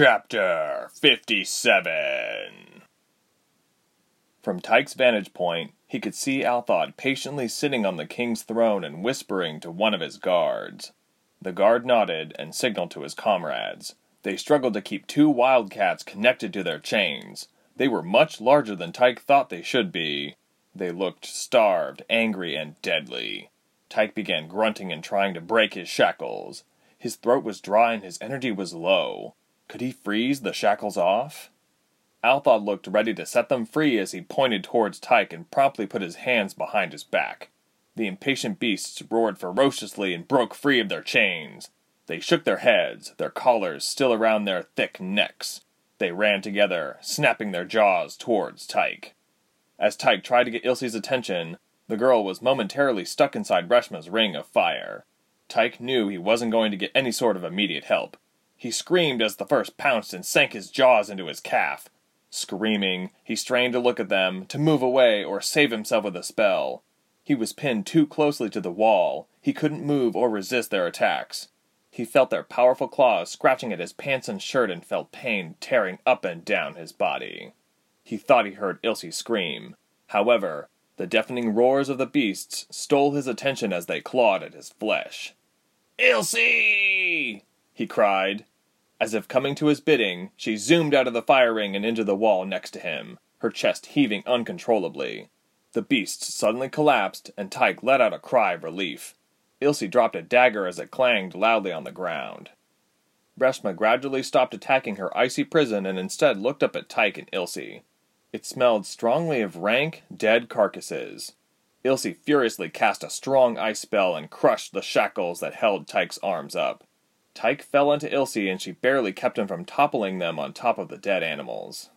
Chapter 57 From Tyke's vantage point, he could see Althod patiently sitting on the king's throne and whispering to one of his guards. The guard nodded and signaled to his comrades. They struggled to keep two wildcats connected to their chains. They were much larger than Tyke thought they should be. They looked starved, angry, and deadly. Tyke began grunting and trying to break his shackles. His throat was dry and his energy was low. Could he freeze the shackles off? Althod looked ready to set them free as he pointed towards Tyke and promptly put his hands behind his back. The impatient beasts roared ferociously and broke free of their chains. They shook their heads, their collars still around their thick necks. They ran together, snapping their jaws towards Tyke. As Tyke tried to get Ilse's attention, the girl was momentarily stuck inside Reshma's ring of fire. Tyke knew he wasn't going to get any sort of immediate help, he screamed as the first pounced and sank his jaws into his calf. Screaming, he strained to look at them, to move away or save himself with a spell. He was pinned too closely to the wall. He couldn't move or resist their attacks. He felt their powerful claws scratching at his pants and shirt and felt pain tearing up and down his body. He thought he heard Ilse scream. However, the deafening roars of the beasts stole his attention as they clawed at his flesh. Ilse! He cried. As if coming to his bidding, she zoomed out of the fire ring and into the wall next to him, her chest heaving uncontrollably. The beasts suddenly collapsed, and Tyke let out a cry of relief. Ilse dropped a dagger as it clanged loudly on the ground. Reshma gradually stopped attacking her icy prison and instead looked up at Tyke and Ilse. It smelled strongly of rank, dead carcasses. Ilse furiously cast a strong ice spell and crushed the shackles that held Tyke's arms up. Tyke fell into Ilse and she barely kept him from toppling them on top of the dead animals.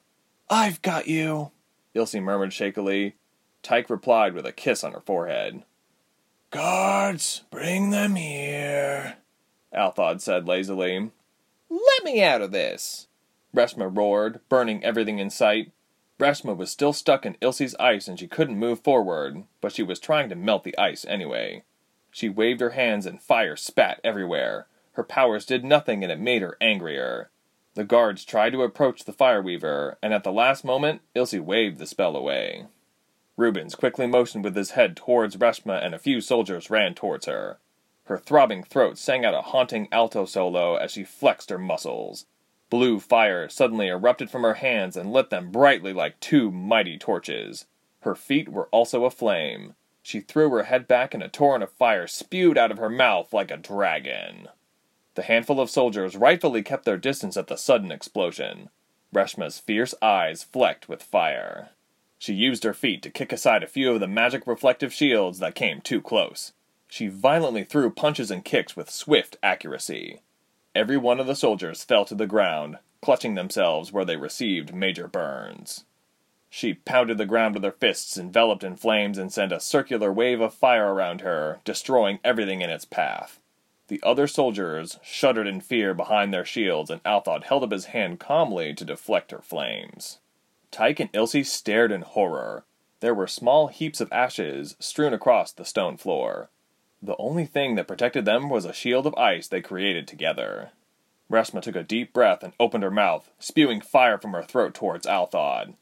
I've got you, Ilse murmured shakily. Tyke replied with a kiss on her forehead. Guards, bring them here, Althod said lazily. Let me out of this, Reshma roared, burning everything in sight. Reshma was still stuck in Ilse's ice and she couldn't move forward, but she was trying to melt the ice anyway. She waved her hands and fire spat everywhere. Her powers did nothing and it made her angrier. The guards tried to approach the Fire Weaver, and at the last moment, Ilse waved the spell away. Rubens quickly motioned with his head towards Reshma, and a few soldiers ran towards her. Her throbbing throat sang out a haunting alto solo as she flexed her muscles. Blue fire suddenly erupted from her hands and lit them brightly like two mighty torches. Her feet were also aflame. She threw her head back, and a torrent of fire spewed out of her mouth like a dragon. The handful of soldiers rightfully kept their distance at the sudden explosion. Reshma's fierce eyes flecked with fire. She used her feet to kick aside a few of the magic reflective shields that came too close. She violently threw punches and kicks with swift accuracy. Every one of the soldiers fell to the ground, clutching themselves where they received major burns. She pounded the ground with her fists enveloped in flames and sent a circular wave of fire around her, destroying everything in its path. The other soldiers shuddered in fear behind their shields, and Althod held up his hand calmly to deflect her flames. Tyke and Ilse stared in horror. There were small heaps of ashes strewn across the stone floor. The only thing that protected them was a shield of ice they created together. Reshma took a deep breath and opened her mouth, spewing fire from her throat towards Althod.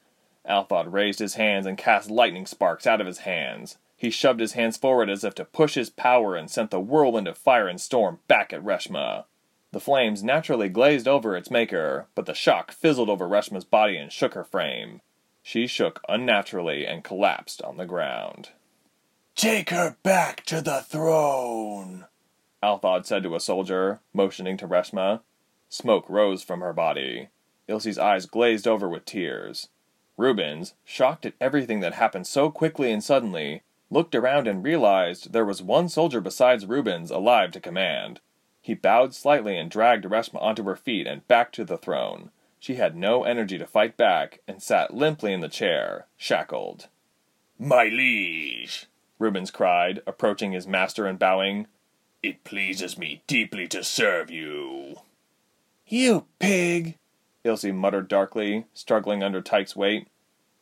Althod raised his hands and cast lightning sparks out of his hands. He shoved his hands forward as if to push his power and sent the whirlwind of fire and storm back at Reshma. The flames naturally glazed over its maker, but the shock fizzled over Reshma's body and shook her frame. She shook unnaturally and collapsed on the ground. Take her back to the throne, Althod said to a soldier, motioning to Reshma. Smoke rose from her body. Ilse's eyes glazed over with tears. Rubens, shocked at everything that happened so quickly and suddenly, looked around and realized there was one soldier besides Rubens alive to command. He bowed slightly and dragged Reshma onto her feet and back to the throne. She had no energy to fight back and sat limply in the chair, shackled. My liege, Rubens cried, approaching his master and bowing. It pleases me deeply to serve you. You pig, Ilse muttered darkly, struggling under Tyke's weight.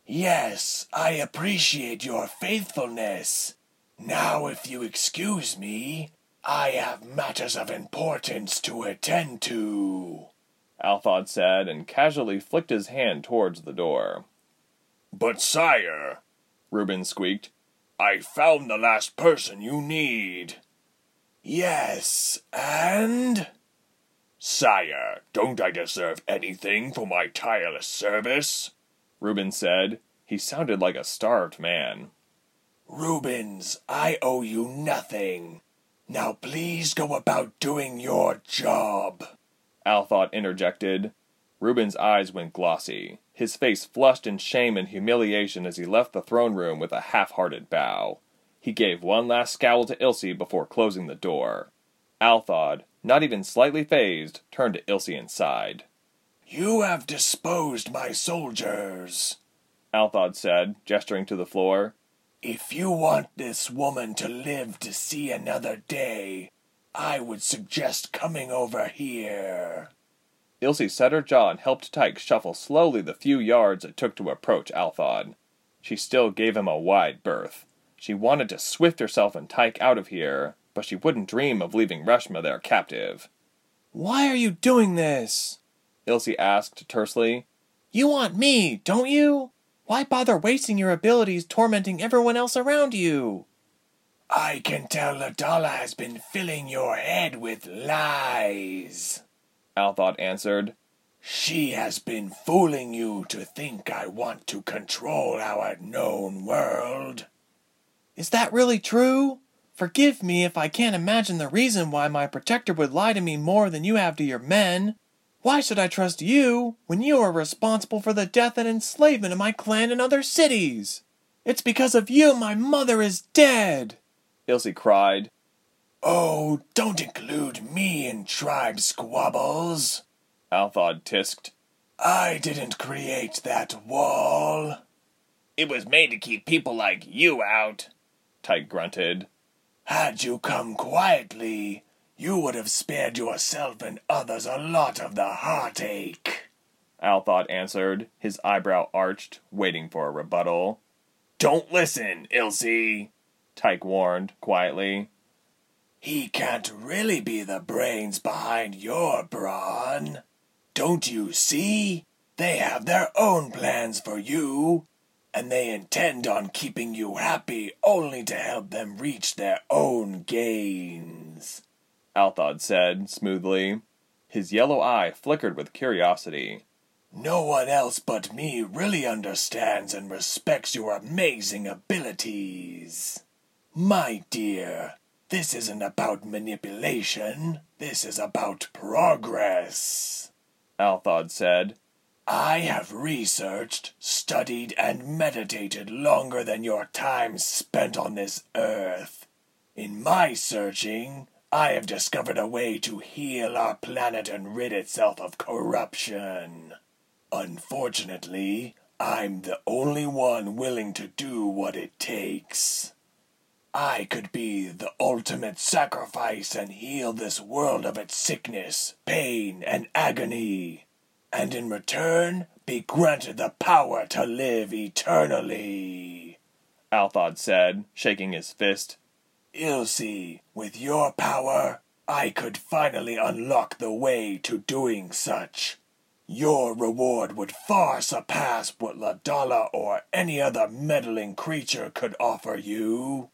Yes, I appreciate your faithfulness. Now, if you excuse me, I have matters of importance to attend to. Althod said, and casually flicked his hand towards the door. But, sire, Reuben squeaked, I found the last person you need. Yes, and? Sire, don't I deserve anything for my tireless service? Reuben said. He sounded like a starved man. Rubens, I owe you nothing. Now please go about doing your job. Althod interjected. Reuben's eyes went glossy. His face flushed in shame and humiliation as he left the throne room with a half hearted bow. He gave one last scowl to Ilse before closing the door. Althod, not even slightly phased, turned to Ilse and sighed. You have disposed my soldiers, Althod said, gesturing to the floor. If you want this woman to live to see another day, I would suggest coming over here. Ilse set her jaw and helped Tyke shuffle slowly the few yards it took to approach Althod. She still gave him a wide berth. She wanted to swift herself and Tyke out of here, but she wouldn't dream of leaving Reshma there captive. Why are you doing this? Ilse asked tersely. You want me, don't you? Why bother wasting your abilities tormenting everyone else around you? I can tell Ladala has been filling your head with lies, Althod answered. She has been fooling you to think I want to control our known world. Is that really true? Forgive me if I can't imagine the reason why my protector would lie to me more than you have to your men. Why should I trust you when you are responsible for the death and enslavement of my clan and other cities? It's because of you my mother is dead. Ilse cried. Oh, don't include me in tribe squabbles, Althod tisked. I didn't create that wall. It was made to keep people like you out, Tyke grunted. Had you come quietly, you would have spared yourself and others a lot of the heartache. Althod answered, his eyebrow arched, waiting for a rebuttal. Don't listen, Ilse, Tyke warned, quietly. He can't really be the brains behind your brawn. Don't you see? They have their own plans for you, and they intend on keeping you happy only to help them reach their own gains. Althod said, smoothly. His yellow eye flickered with curiosity. No one else but me really understands and respects your amazing abilities. My dear, this isn't about manipulation. This is about progress. Althod said. I have researched, studied, and meditated longer than your time spent on this earth. In my searching, I have discovered a way to heal our planet and rid itself of corruption. Unfortunately, I'm the only one willing to do what it takes. I could be the ultimate sacrifice and heal this world of its sickness, pain, and agony, and in return be granted the power to live eternally. Althod said, shaking his fist. Ilse, with your power, I could finally unlock the way to doing such. Your reward would far surpass what Ladala or any other meddling creature could offer you.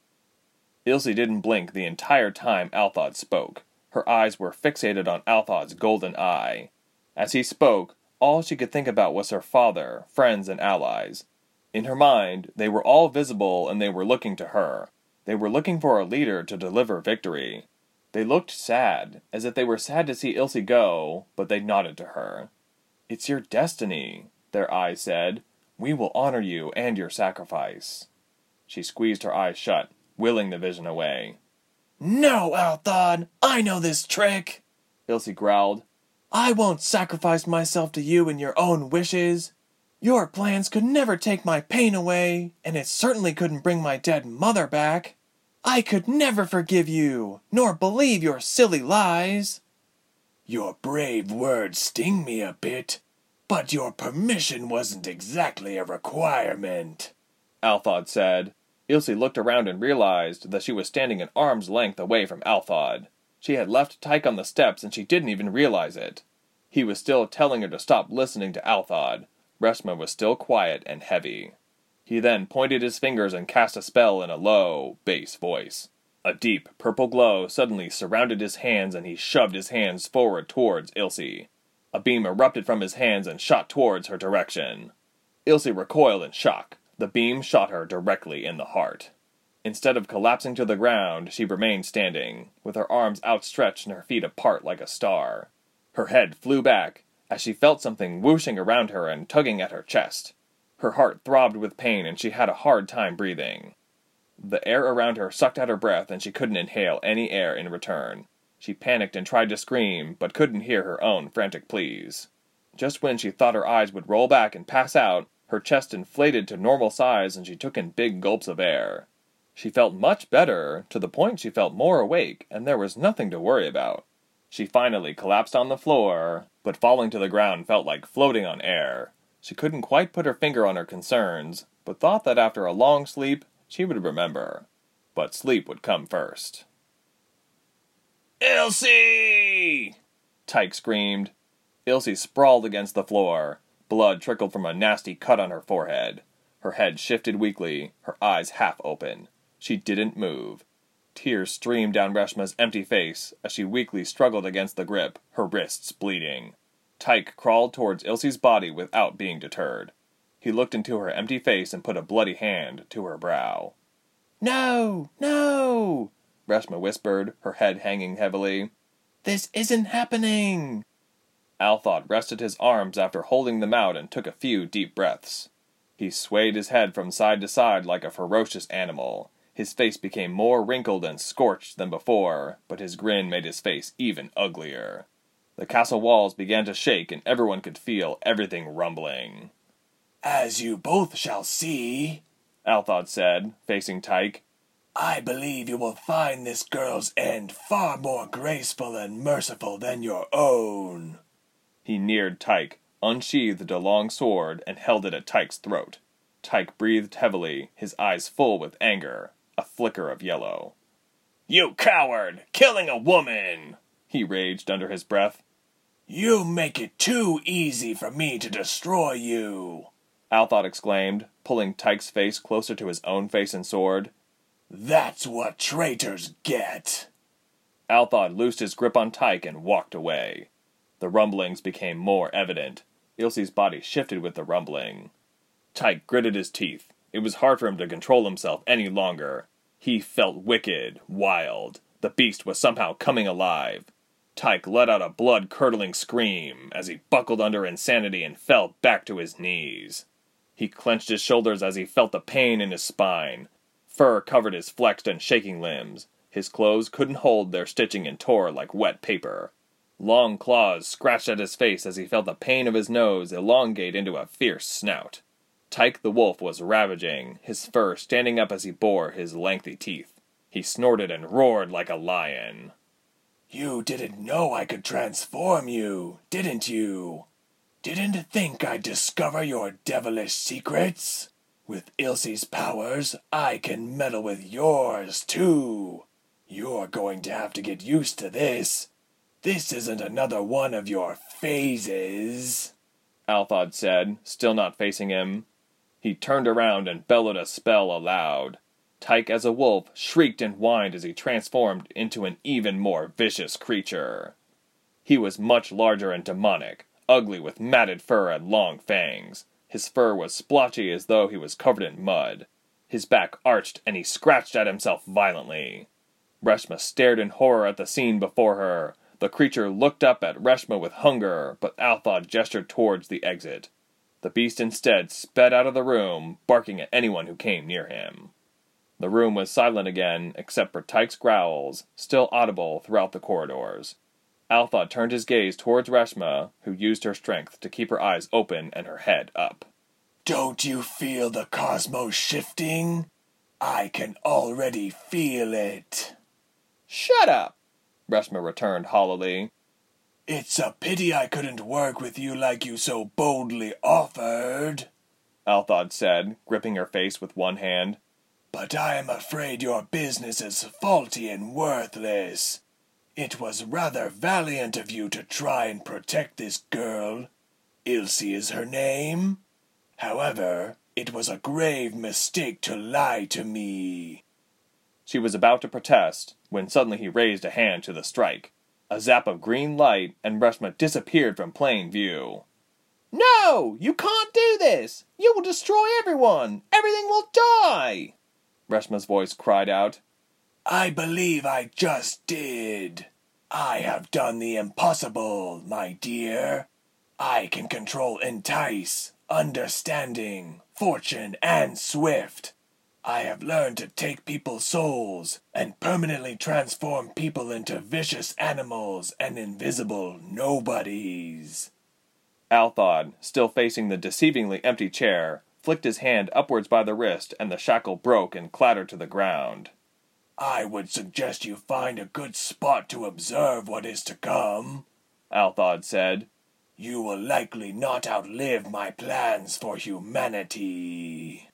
Ilse didn't blink the entire time Althod spoke. Her eyes were fixated on Althod's golden eye. As he spoke, all she could think about was her father, friends, and allies. In her mind, they were all visible and they were looking to her. They were looking for a leader to deliver victory. They looked sad, as if they were sad to see Ilse go, but they nodded to her. It's your destiny, their eyes said. We will honor you and your sacrifice. She squeezed her eyes shut, willing the vision away. No, Althod, I know this trick, Ilse growled. I won't sacrifice myself to you and your own wishes. Your plans could never take my pain away, and it certainly couldn't bring my dead mother back. I could never forgive you, nor believe your silly lies. Your brave words sting me a bit, but your permission wasn't exactly a requirement, Althod said. Ilse looked around and realized that she was standing an arm's length away from Althod. She had left Tyke on the steps and she didn't even realize it. He was still telling her to stop listening to Althod. Reshma was still quiet and heavy. He then pointed his fingers and cast a spell in a low, bass voice. A deep purple glow suddenly surrounded his hands and he shoved his hands forward towards Ilse. A beam erupted from his hands and shot towards her direction. Ilse recoiled in shock. The beam shot her directly in the heart. Instead of collapsing to the ground, she remained standing, with her arms outstretched and her feet apart like a star. Her head flew back as she felt something whooshing around her and tugging at her chest. Her heart throbbed with pain and she had a hard time breathing. The air around her sucked out her breath and she couldn't inhale any air in return. She panicked and tried to scream, but couldn't hear her own frantic pleas. Just when she thought her eyes would roll back and pass out, her chest inflated to normal size and she took in big gulps of air. She felt much better, to the point she felt more awake, and there was nothing to worry about. She finally collapsed on the floor, but falling to the ground felt like floating on air. She couldn't quite put her finger on her concerns, but thought that after a long sleep she would remember. But sleep would come first. Ilse! Tyke screamed. Ilse sprawled against the floor. Blood trickled from a nasty cut on her forehead. Her head shifted weakly, her eyes half open. She didn't move. Tears streamed down Reshma's empty face as she weakly struggled against the grip, her wrists bleeding. Tyke crawled towards Ilse's body without being deterred. He looked into her empty face and put a bloody hand to her brow. No, no, Reshma whispered, her head hanging heavily. This isn't happening. Althod rested his arms after holding them out and took a few deep breaths. He swayed his head from side to side like a ferocious animal. His face became more wrinkled and scorched than before, but his grin made his face even uglier. The castle walls began to shake, and everyone could feel everything rumbling. As you both shall see, Althod said, facing Tyke, I believe you will find this girl's end far more graceful and merciful than your own. He neared Tyke, unsheathed a long sword, and held it at Tyke's throat. Tyke breathed heavily, his eyes full with anger a flicker of yellow. You coward! Killing a woman! He raged under his breath. You make it too easy for me to destroy you, Althod exclaimed, pulling Tyke's face closer to his own face and sword. That's what traitors get. Althod loosed his grip on Tyke and walked away. The rumblings became more evident. Ilse's body shifted with the rumbling. Tyke gritted his teeth. It was hard for him to control himself any longer. He felt wicked, wild. The beast was somehow coming alive. Tyke let out a blood curdling scream as he buckled under insanity and fell back to his knees. He clenched his shoulders as he felt the pain in his spine. Fur covered his flexed and shaking limbs. His clothes couldn't hold their stitching and tore like wet paper. Long claws scratched at his face as he felt the pain of his nose elongate into a fierce snout. Tyke the wolf was ravaging, his fur standing up as he bore his lengthy teeth. He snorted and roared like a lion. You didn't know I could transform you, didn't you? Didn't think I'd discover your devilish secrets? With Ilse's powers, I can meddle with yours, too. You're going to have to get used to this. This isn't another one of your phases, Althod said, still not facing him. He turned around and bellowed a spell aloud. Tyke as a wolf shrieked and whined as he transformed into an even more vicious creature. He was much larger and demonic, ugly with matted fur and long fangs. His fur was splotchy as though he was covered in mud. His back arched and he scratched at himself violently. Reshma stared in horror at the scene before her. The creature looked up at Reshma with hunger, but Althod gestured towards the exit. The beast instead sped out of the room, barking at anyone who came near him. The room was silent again, except for Tyke's growls, still audible throughout the corridors. Althod turned his gaze towards Reshma, who used her strength to keep her eyes open and her head up. Don't you feel the cosmos shifting? I can already feel it. Shut up! Reshma returned hollowly. It's a pity I couldn't work with you like you so boldly offered, Althod said, gripping her face with one hand. But I am afraid your business is faulty and worthless. It was rather valiant of you to try and protect this girl. Ilse is her name. However, it was a grave mistake to lie to me. She was about to protest when suddenly he raised a hand to the strike. A zap of green light, and Reshma disappeared from plain view. No! You can't do this! You will destroy everyone! Everything will die! Reshma's voice cried out. I believe I just did. I have done the impossible, my dear. I can control Entice, Understanding, Fortune, and Swift. I have learned to take people's souls and permanently transform people into vicious animals and invisible nobodies. Althod, still facing the deceivingly empty chair, flicked his hand upwards by the wrist, and the shackle broke and clattered to the ground. I would suggest you find a good spot to observe what is to come, Althod said. You will likely not outlive my plans for humanity.